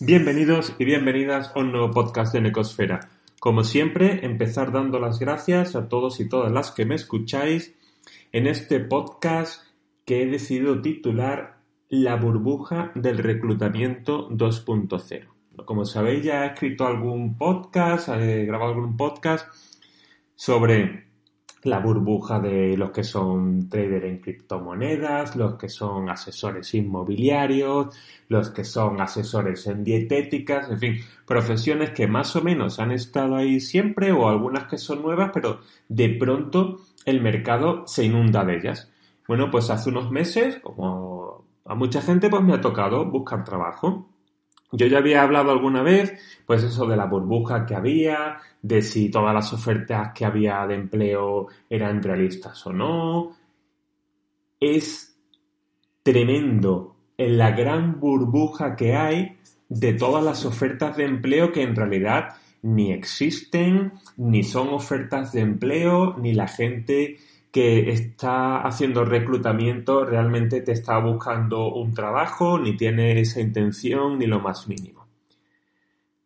Bienvenidos y bienvenidas a un nuevo podcast de Necosfera. Como siempre, empezar dando las gracias a todos y todas las que me escucháis en este podcast que he decidido titular La burbuja del reclutamiento 2.0. Como sabéis, ya he escrito algún podcast, he grabado algún podcast sobre la burbuja de los que son traders en criptomonedas, los que son asesores inmobiliarios, los que son asesores en dietéticas, en fin, profesiones que más o menos han estado ahí siempre o algunas que son nuevas, pero de pronto el mercado se inunda de ellas. Bueno, pues hace unos meses, como a mucha gente, pues me ha tocado buscar trabajo. Yo ya había hablado alguna vez, pues eso de la burbuja que había, de si todas las ofertas que había de empleo eran realistas o no. Es tremendo en la gran burbuja que hay de todas las ofertas de empleo que en realidad ni existen, ni son ofertas de empleo, ni la gente que está haciendo reclutamiento realmente te está buscando un trabajo, ni tiene esa intención, ni lo más mínimo.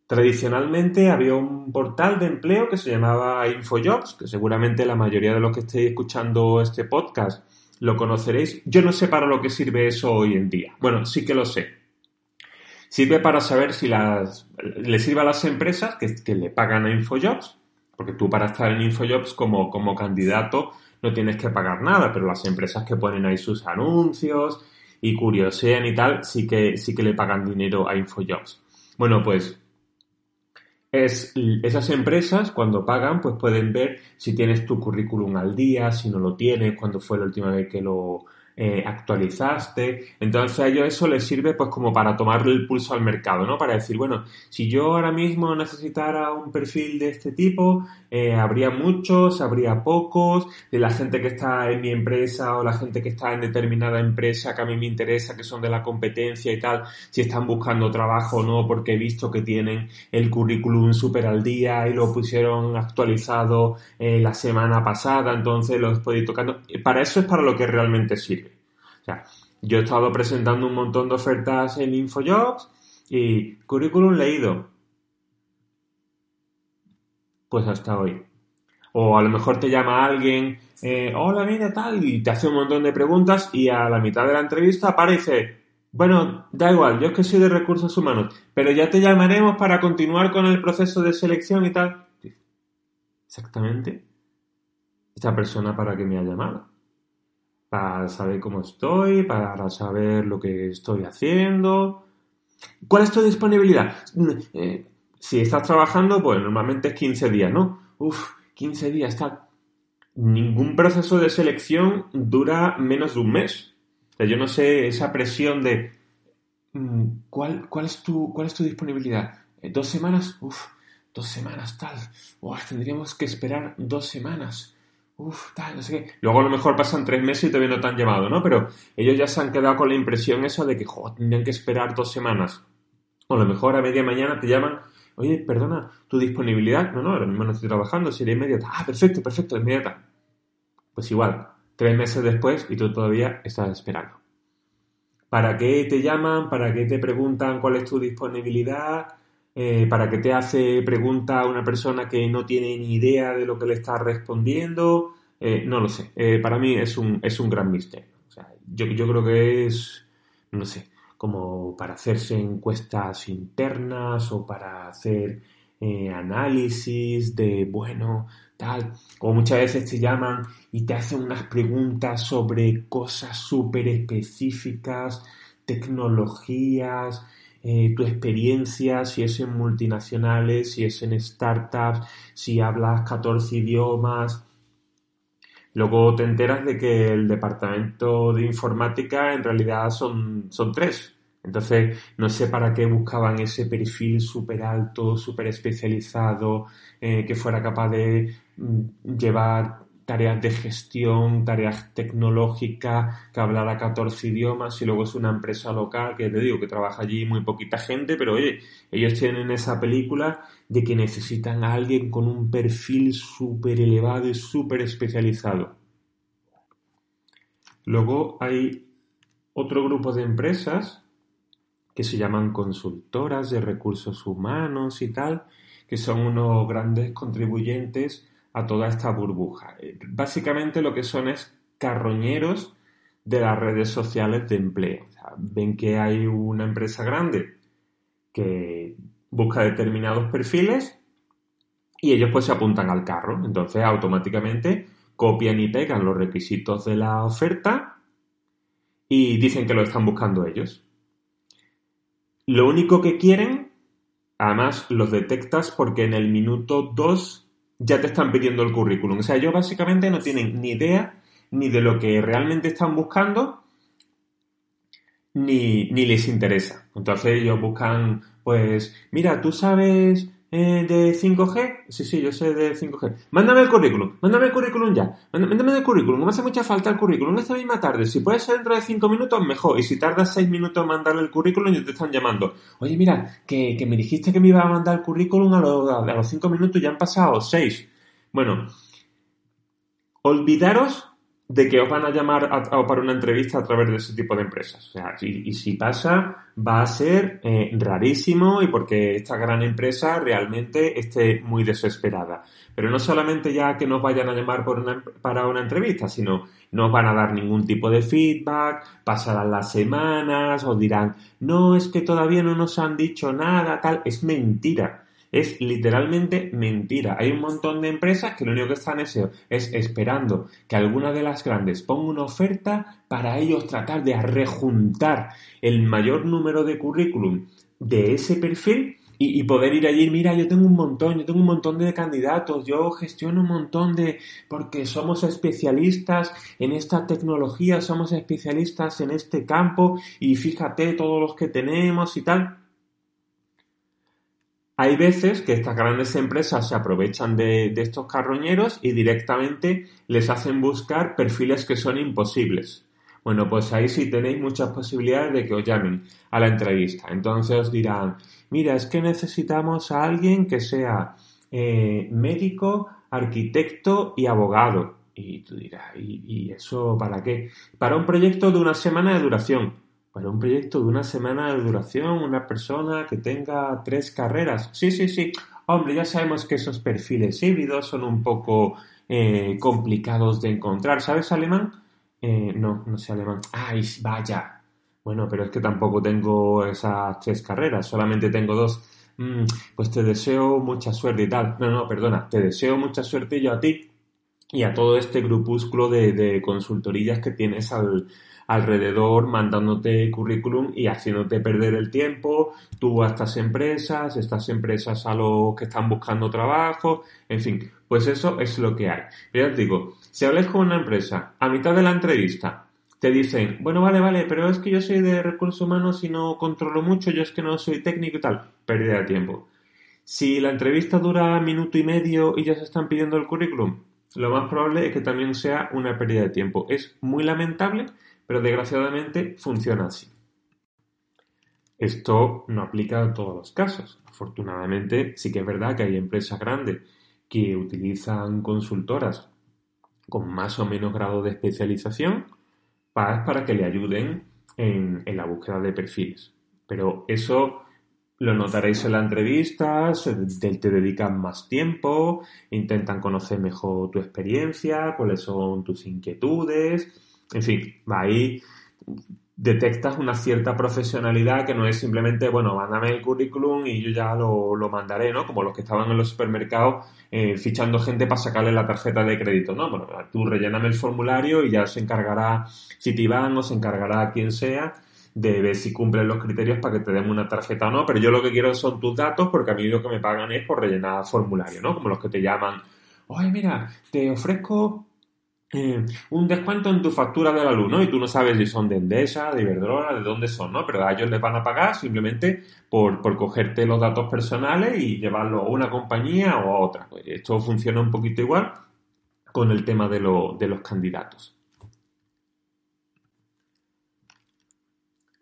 Tradicionalmente había un portal de empleo que se llamaba InfoJobs, que seguramente la mayoría de los que estéis escuchando este podcast lo conoceréis. Yo no sé para lo que sirve eso hoy en día. Bueno, sí que lo sé. Sirve para saber si las, le sirve a las empresas que, que le pagan a InfoJobs, porque tú para estar en InfoJobs como, como candidato no tienes que pagar nada, pero las empresas que ponen ahí sus anuncios y curiosean y tal, sí que, sí que le pagan dinero a InfoJobs. Bueno, pues es, esas empresas cuando pagan pues pueden ver si tienes tu currículum al día, si no lo tienes, cuándo fue la última vez que lo, eh, actualizaste. Entonces a ellos eso les sirve pues como para tomarle el pulso al mercado, ¿no? Para decir, bueno, si yo ahora mismo necesitara un perfil de este tipo, eh, habría muchos, habría pocos, de la gente que está en mi empresa o la gente que está en determinada empresa que a mí me interesa, que son de la competencia y tal, si están buscando trabajo o no, porque he visto que tienen el currículum súper al día y lo pusieron actualizado eh, la semana pasada, entonces lo estoy tocando. Para eso es para lo que realmente sirve sea, yo he estado presentando un montón de ofertas en InfoJobs y currículum leído. Pues hasta hoy. O a lo mejor te llama alguien, eh, hola, mira, tal, y te hace un montón de preguntas y a la mitad de la entrevista aparece, bueno, da igual, yo es que soy de recursos humanos, pero ya te llamaremos para continuar con el proceso de selección y tal. Exactamente. Esta persona para qué me ha llamado para saber cómo estoy, para saber lo que estoy haciendo. ¿Cuál es tu disponibilidad? Eh, si estás trabajando, pues normalmente es 15 días, ¿no? Uf, 15 días, tal. Ningún proceso de selección dura menos de un mes. O sea, yo no sé esa presión de mm, ¿cuál, cuál, es, tu, cuál es tu disponibilidad? Eh, ¿Dos semanas? Uf, dos semanas, tal. Uf, tendríamos que esperar dos semanas Uf, tal, no sé qué. Luego a lo mejor pasan tres meses y todavía no te han llamado, ¿no? Pero ellos ya se han quedado con la impresión esa de que, joder, tendrían que esperar dos semanas. O a lo mejor a media mañana te llaman, oye, perdona, tu disponibilidad. No, no, ahora mismo no estoy trabajando, sería inmediata. Ah, perfecto, perfecto, inmediata. Pues igual, tres meses después y tú todavía estás esperando. ¿Para qué te llaman? ¿Para qué te preguntan cuál es tu disponibilidad? Eh, para que te hace pregunta a una persona que no tiene ni idea de lo que le está respondiendo. Eh, no lo sé. Eh, para mí es un, es un gran misterio. yo, yo creo que es, no sé, como para hacerse encuestas internas o para hacer análisis de, bueno, tal. O muchas veces te llaman y te hacen unas preguntas sobre cosas súper específicas, tecnologías, eh, tu experiencia, si es en multinacionales, si es en startups, si hablas 14 idiomas. Luego te enteras de que el departamento de informática en realidad son, son tres. Entonces, no sé para qué buscaban ese perfil súper alto, súper especializado, eh, que fuera capaz de mm, llevar tareas de gestión, tareas tecnológicas, que hablara 14 idiomas y luego es una empresa local que te digo que trabaja allí muy poquita gente, pero oye, ellos tienen esa película de que necesitan a alguien con un perfil súper elevado y súper especializado. Luego hay otro grupo de empresas que se llaman consultoras de recursos humanos y tal, que son unos grandes contribuyentes a toda esta burbuja. Eh, básicamente lo que son es carroñeros de las redes sociales de empleo. ven que hay una empresa grande que busca determinados perfiles y ellos pues se apuntan al carro. Entonces automáticamente copian y pegan los requisitos de la oferta y dicen que lo están buscando ellos. Lo único que quieren, además los detectas porque en el minuto 2 ya te están pidiendo el currículum. O sea, ellos básicamente no tienen ni idea ni de lo que realmente están buscando, ni, ni les interesa. Entonces ellos buscan, pues, mira, tú sabes eh, de 5G? Sí, sí, yo sé de 5G. Mándame el currículum, mándame el currículum ya. Mándame el currículum, me hace mucha falta el currículum esta misma tarde. Si puede ser dentro de 5 minutos, mejor. Y si tardas 6 minutos en mandarle el currículum, ya te están llamando. Oye, mira, que, me dijiste que me iba a mandar el currículum a, a los 5 minutos, ya han pasado 6. Bueno, olvidaros de que os van a llamar para una entrevista a través de ese tipo de empresas. O sea, y, si pasa, va a ser eh, rarísimo y porque esta gran empresa realmente esté muy desesperada. Pero no solamente ya que nos vayan a llamar para una entrevista, sino no os van a dar ningún tipo de feedback, pasarán las semanas, os dirán, no, es que todavía no nos han dicho nada, tal. Es mentira. Es literalmente mentira. Hay un montón de empresas que lo único que están es, es esperando que alguna de las grandes ponga una oferta para ellos tratar de rejuntar el mayor número de currículum de ese perfil y, poder ir allí, mira, yo tengo un montón, yo tengo un montón de candidatos, yo gestiono un montón de, porque somos especialistas en esta tecnología, somos especialistas en este campo y fíjate todos los que tenemos y tal. Hay veces que estas grandes empresas se aprovechan de, estos carroñeros y directamente les hacen buscar perfiles que son imposibles. Bueno, pues ahí sí tenéis muchas posibilidades de que os llamen a la entrevista. Entonces os dirán, mira, es que necesitamos a alguien que sea eh, médico, arquitecto y abogado. Y tú dirás, ¿y eso para qué? Para un proyecto de una semana de duración para un proyecto de una semana de duración, una persona que tenga tres carreras. Sí, sí, sí. Hombre, ya sabemos que esos perfiles híbridos son un poco eh, complicados de encontrar. ¿Sabes alemán? Eh, no, no sé alemán. ¡Ay, vaya! Bueno, pero es que tampoco tengo esas tres carreras, solamente tengo dos. Mm, pues te deseo mucha suerte y tal. No, no, perdona, te deseo mucha suerte yo a ti y a todo este grupúsculo de, de consultorillas que tienes al, alrededor mandándote currículum y haciéndote perder el tiempo, tú a estas empresas, estas empresas a los que están buscando trabajo, en fin, pues eso es lo que hay. Pero ya te digo, si hablas con una empresa a mitad de la entrevista, te dicen, bueno, vale, vale, pero es que yo soy de recursos humanos y no controlo mucho, yo es que no soy técnico y tal, pérdida de tiempo. Si la entrevista dura minuto y medio y ya se están pidiendo el currículum, lo más probable es que también sea una pérdida de tiempo. Es muy lamentable, pero desgraciadamente funciona así. Esto no aplica a todos los casos. Afortunadamente, sí que es verdad que hay empresas grandes que utilizan consultoras con más o menos grado de especialización para, que le ayuden en, en, la búsqueda de perfiles. Pero eso lo notaréis en la entrevista, te, te dedican más tiempo, intentan conocer mejor tu experiencia, cuáles son tus inquietudes, en fin, ahí detectas una cierta profesionalidad que no es simplemente, bueno, mándame el currículum y yo ya lo, mandaré, ¿no? Como los que estaban en los supermercados eh, fichando gente para sacarle la tarjeta de crédito, ¿no? Bueno, tú relléname el formulario y ya se encargará Citibank o se encargará quien sea de ver si cumplen los criterios para que te den una tarjeta o no, pero yo lo que quiero son tus datos porque a mí lo que me pagan es por rellenar formulario, ¿no? Como los que te llaman, oye, mira, te ofrezco eh, un descuento en tu factura de la luz, ¿no? Y tú no sabes si son de Endesa, de Iberdrola, de dónde son, ¿no? Pero a ellos les van a pagar simplemente por, por cogerte los datos personales y llevarlo a una compañía o a otra. Pues esto funciona un poquito igual con el tema de, de los candidatos.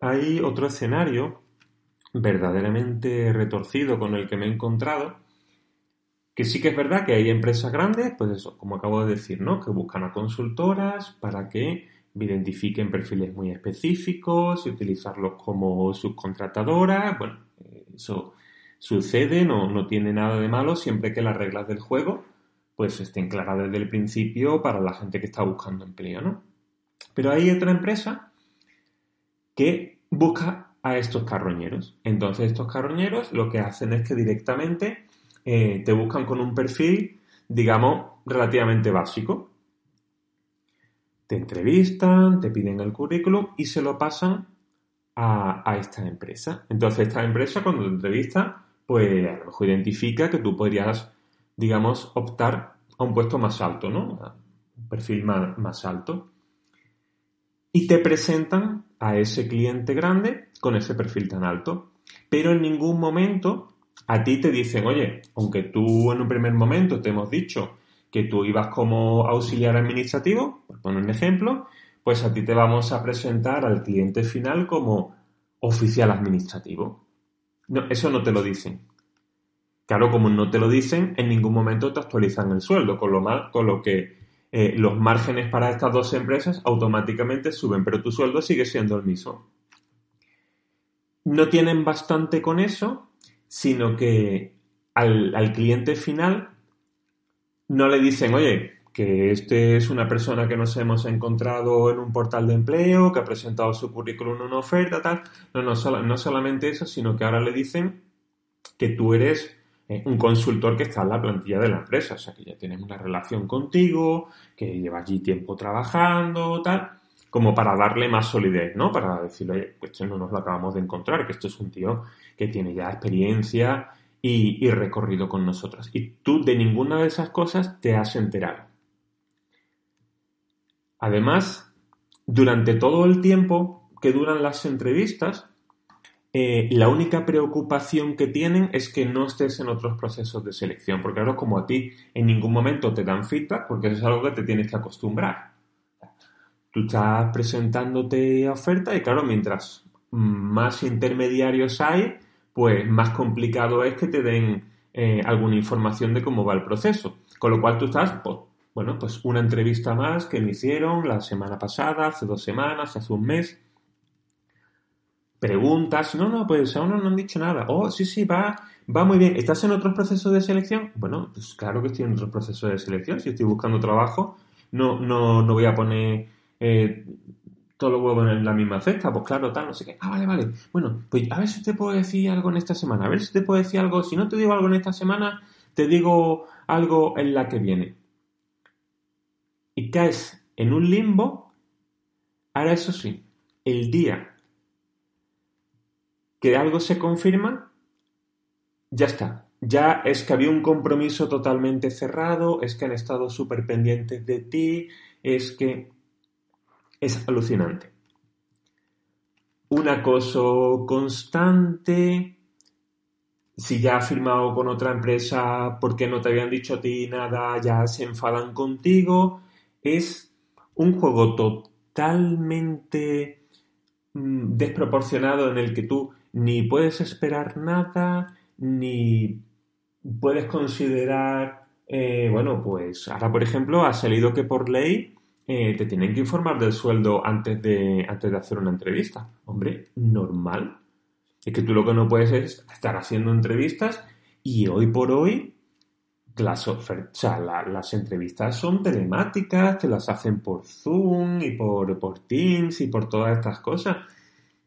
Hay otro escenario verdaderamente retorcido con el que me he encontrado, que sí que es verdad que hay empresas grandes, pues eso, como acabo de decir, ¿no? Que buscan a consultoras para que identifiquen perfiles muy específicos y utilizarlos como subcontratadoras. Bueno, eso sucede, no, no tiene nada de malo siempre que las reglas del juego pues estén claras desde el principio para la gente que está buscando empleo, ¿no? Pero hay otra empresa que busca a estos carroñeros. Entonces estos carroñeros lo que hacen es que directamente eh, te buscan con un perfil, digamos, relativamente básico. Te entrevistan, te piden el currículum y se lo pasan a, esta empresa. Entonces, esta empresa, cuando te entrevista, pues a lo mejor identifica que tú podrías, digamos, optar a un puesto más alto, ¿no? un perfil más, más alto. Y te presentan a ese cliente grande con ese perfil tan alto. Pero en ningún momento a ti te dicen, oye, aunque tú en un primer momento te hemos dicho que tú ibas como auxiliar administrativo, por poner un ejemplo, pues a ti te vamos a presentar al cliente final como oficial administrativo. No, eso no te lo dicen. Claro, como no te lo dicen, en ningún momento te actualizan el sueldo, con lo, mal, con lo que eh, los márgenes para estas dos empresas automáticamente suben, pero tu sueldo sigue siendo el mismo. No tienen bastante con eso sino que al, cliente final no le dicen, oye, que este es una persona que nos hemos encontrado en un portal de empleo, que ha presentado su currículum en una oferta, tal. No, no, no solamente eso, sino que ahora le dicen que tú eres eh, un consultor que está en la plantilla de la empresa, o sea, que ya tienes una relación contigo, que lleva allí tiempo trabajando, tal, como para darle más solidez, ¿no? Para decirle, pues no nos lo acabamos de encontrar, que esto es un tío que tiene ya experiencia y, recorrido con nosotros. Y tú de ninguna de esas cosas te has enterado. Además, durante todo el tiempo que duran las entrevistas, eh, la única preocupación que tienen es que no estés en otros procesos de selección, porque claro, como a ti en ningún momento te dan feedback, porque eso es algo que te tienes que acostumbrar. Tú estás presentándote a oferta y claro, mientras más intermediarios hay, pues más complicado es que te den eh, alguna información de cómo va el proceso. Con lo cual tú estás, pues, bueno, pues una entrevista más que me hicieron la semana pasada, hace dos semanas, hace un mes. Preguntas, no, no, pues aún no, han dicho nada. Oh, sí, sí, va, va muy bien. ¿Estás en otros procesos de selección? Bueno, pues claro que estoy en otros procesos de selección. Si estoy buscando trabajo, no, no, no voy a poner eh, todos los huevos en la misma cesta, pues claro, tal, no sé qué. Ah, vale, vale. Bueno, pues a ver si te puedo decir algo en esta semana, a ver si te puedo decir algo. Si no te digo algo en esta semana, te digo algo en la que viene. Y caes en un limbo. Ahora, eso sí, el día que algo se confirma, ya está. Ya es que había un compromiso totalmente cerrado, es que han estado súper pendientes de ti, es que es alucinante. Un acoso constante. Si ya has firmado con otra empresa porque no te habían dicho a ti nada, ya se enfadan contigo. Es un juego totalmente mm, desproporcionado en el que tú ni puedes esperar nada, ni puedes considerar, eh, bueno, pues ahora por ejemplo ha salido que por ley eh, te tienen que informar del sueldo antes de, antes de hacer una entrevista. Hombre, normal. Es que tú lo que no puedes es estar haciendo entrevistas y hoy por hoy las, entrevistas son telemáticas, te las hacen por Zoom y por, por Teams y por todas estas cosas.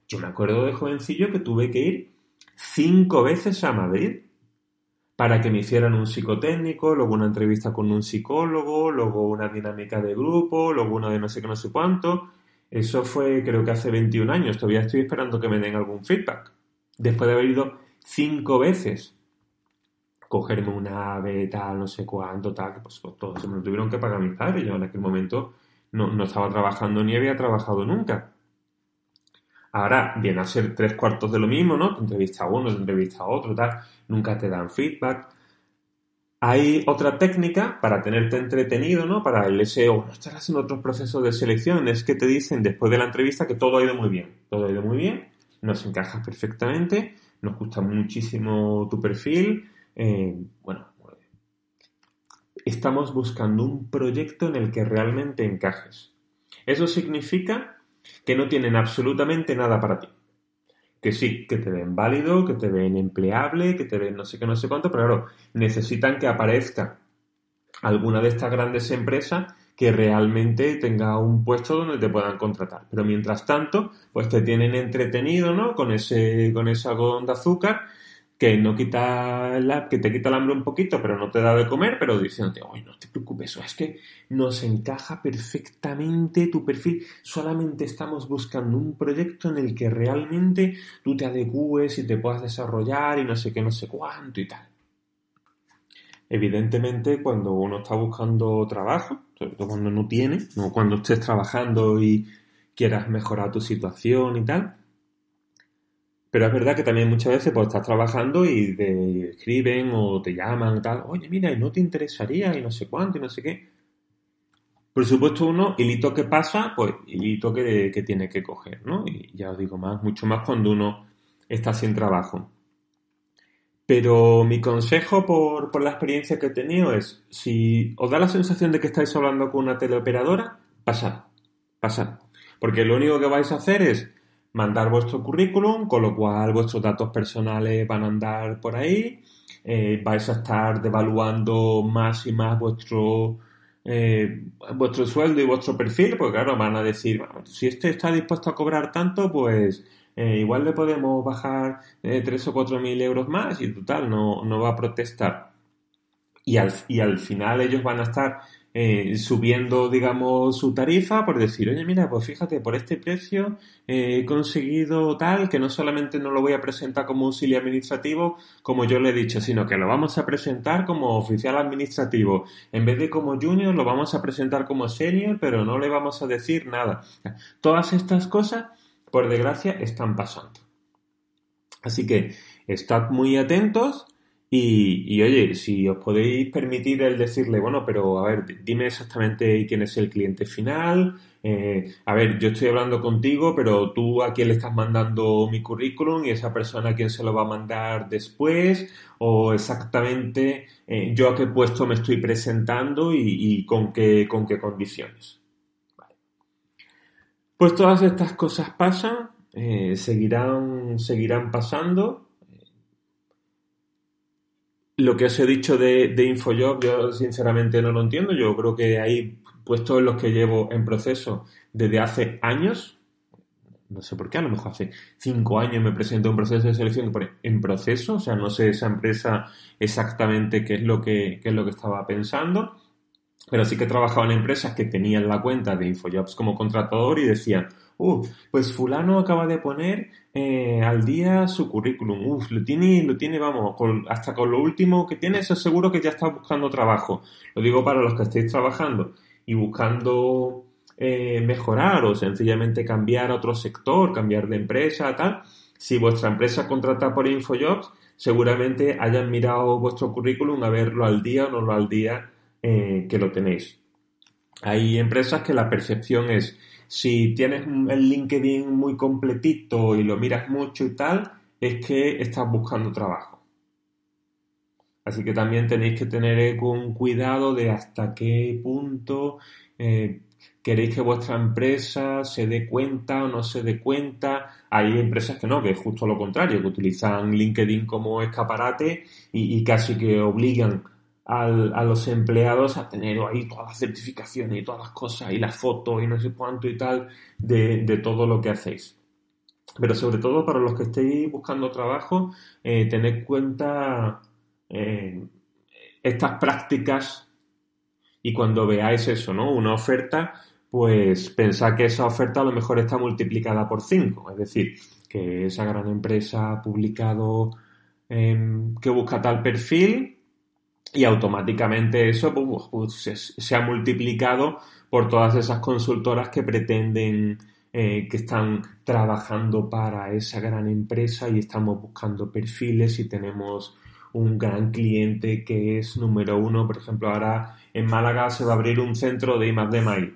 Yo me acuerdo de jovencillo que tuve que ir cinco veces a Madrid para que me hicieran un psicotécnico, luego una entrevista con un psicólogo, luego una dinámica de grupo, luego una de no sé qué, no sé cuánto. Eso fue creo que hace 21 años, todavía estoy esperando que me den algún feedback. Después de haber ido cinco veces cogerme una ave, tal, no sé cuánto, tal, pues, pues todo se me lo tuvieron que pagar mis padres. Yo en aquel momento no, no estaba trabajando ni había trabajado nunca. Ahora viene a ser tres cuartos de lo mismo, ¿no? Te entrevista a uno, te entrevista a otro, tal. Nunca te dan feedback. Hay otra técnica para tenerte entretenido, ¿no? Para el SEO, no estar haciendo otros procesos de selección, es que te dicen después de la entrevista que todo ha ido muy bien. Todo ha ido muy bien, nos encajas perfectamente, nos gusta muchísimo tu perfil. Eh, bueno, estamos buscando un proyecto en el que realmente encajes. Eso significa que no tienen absolutamente nada para ti. Que sí, que te ven válido, que te ven empleable, que te ven no sé qué, no sé cuánto, pero claro, necesitan que aparezca alguna de estas grandes empresas que realmente tenga un puesto donde te puedan contratar. Pero mientras tanto, pues te tienen entretenido, ¿no? Con ese, con ese algodón de azúcar que no quita la, que te quita el hambre un poquito, pero no te da de comer, pero diciéndote, oye, no te preocupes, es que nos encaja perfectamente tu perfil, solamente estamos buscando un proyecto en el que realmente tú te adecúes y te puedas desarrollar y no sé qué, no sé cuánto y tal. Evidentemente, cuando uno está buscando trabajo, sobre todo cuando no tiene, no cuando estés trabajando y quieras mejorar tu situación y tal, pero es verdad que también muchas veces pues estás trabajando y te escriben o te llaman y tal, oye, mira, ¿no te interesaría? Y no sé cuánto y no sé qué. Por supuesto uno, hilito que pasa, pues hilito que, que tiene que coger, ¿no? Y ya os digo más, mucho más cuando uno está sin trabajo. Pero mi consejo por, por la experiencia que he tenido es, si os da la sensación de que estáis hablando con una teleoperadora, pasad, pasad. Porque lo único que vais a hacer es mandar vuestro currículum, con lo cual vuestros datos personales van a andar por ahí, eh, vais a estar devaluando más y más vuestro, eh, vuestro sueldo y vuestro perfil, porque claro, van a decir, si este está dispuesto a cobrar tanto, pues eh, igual le podemos bajar tres o cuatro mil euros más y total, no, no va a protestar. Y al, y al final ellos van a estar eh, subiendo, digamos, su tarifa por decir, oye, mira, pues fíjate, por este precio he conseguido tal que no solamente no lo voy a presentar como auxilio administrativo, como yo le he dicho, sino que lo vamos a presentar como oficial administrativo. En vez de como junior, lo vamos a presentar como senior, pero no le vamos a decir nada. Todas estas cosas, por desgracia, están pasando. Así que estad muy atentos y, oye, si os podéis permitir el decirle, bueno, pero a ver, dime exactamente quién es el cliente final. Eh, a ver, yo estoy hablando contigo, pero tú a quién le estás mandando mi currículum y esa persona a quién se lo va a mandar después. O exactamente eh, yo a qué puesto me estoy presentando y, con, qué, con qué condiciones. Pues todas estas cosas pasan, eh, seguirán, seguirán pasando lo que os he dicho de, de InfoJob, yo sinceramente no lo entiendo. Yo creo que hay puestos en los que llevo en proceso desde hace años. No sé por qué, a lo mejor hace cinco años me presento un proceso de selección en proceso, o sea, no sé esa empresa exactamente qué es lo que, es lo que estaba pensando, pero sí que he trabajado en empresas que tenían la cuenta de InfoJobs como contratador y decían, uh, pues fulano acaba de poner eh, al día su currículum, uf, lo tiene, lo tiene, vamos, hasta con lo último que tiene, eso seguro que ya está buscando trabajo. Lo digo para los que estéis trabajando y buscando eh, mejorar o sencillamente cambiar a otro sector, cambiar de empresa, tal. Si vuestra empresa contrata por InfoJobs, seguramente hayan mirado vuestro currículum a verlo al día o no lo al día eh, que lo tenéis. Hay empresas que la percepción es si tienes el LinkedIn muy completito y lo miras mucho y tal, es que estás buscando trabajo. Así que también tenéis que tener con cuidado de hasta qué punto eh, queréis que vuestra empresa se dé cuenta o no se dé cuenta. Hay empresas que no, que es justo lo contrario, que utilizan LinkedIn como escaparate y casi que obligan a los empleados a tener ahí todas las certificaciones y todas las cosas y las fotos y no sé cuánto y tal de, todo lo que hacéis. Pero sobre todo para los que estéis buscando trabajo, eh, tened cuenta eh, estas prácticas y cuando veáis eso, ¿no? Una oferta, pues pensad que esa oferta a lo mejor está multiplicada por 5. Es decir, que esa gran empresa ha publicado em, que busca tal perfil y automáticamente eso pues, pues, se, ha multiplicado por todas esas consultoras que pretenden eh, que están trabajando para esa gran empresa y estamos buscando perfiles y tenemos un gran cliente que es número uno. Por ejemplo, ahora en Málaga se va a abrir un centro de I+D+I.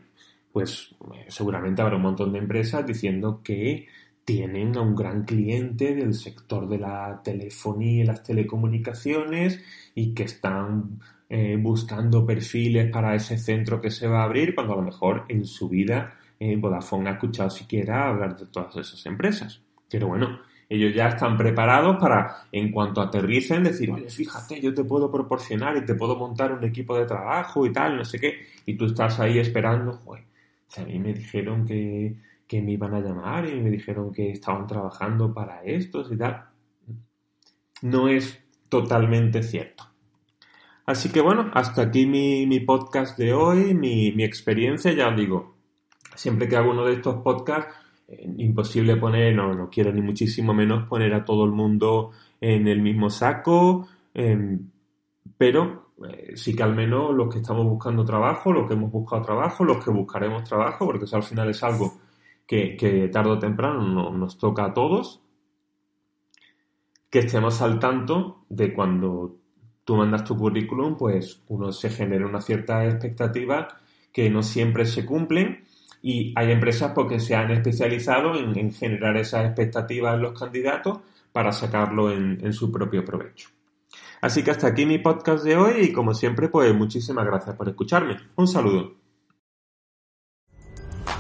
Pues eh, seguramente habrá un montón de empresas diciendo que tienen a un gran cliente del sector de la telefonía y las telecomunicaciones y que están eh, buscando perfiles para ese centro que se va a abrir cuando a lo mejor en su vida eh, Vodafone ha escuchado siquiera hablar de todas esas empresas. Pero bueno, ellos ya están preparados para, en cuanto aterricen, decir, oye, fíjate, yo te puedo proporcionar y te puedo montar un equipo de trabajo y tal, no sé qué. Y tú estás ahí esperando, joder, a mí me dijeron que que me iban a llamar y me dijeron que estaban trabajando para estos y tal. No es totalmente cierto. Así que bueno, hasta aquí mi, podcast de hoy, mi, experiencia, ya os digo, siempre que hago uno de estos podcasts, eh, imposible poner, no, no quiero ni muchísimo menos poner a todo el mundo en el mismo saco, em, pero eh, sí que al menos los que estamos buscando trabajo, los que hemos buscado trabajo, los que buscaremos trabajo, porque eso al final es algo que, tarde o temprano nos toca a todos, que estemos al tanto de cuando tú mandas tu currículum, pues uno se genera una cierta expectativa que no siempre se cumplen y hay empresas porque se han especializado en, generar esas expectativas en los candidatos para sacarlo en, en, su propio provecho. Así que hasta aquí mi podcast de hoy y como siempre pues muchísimas gracias por escucharme. Un saludo.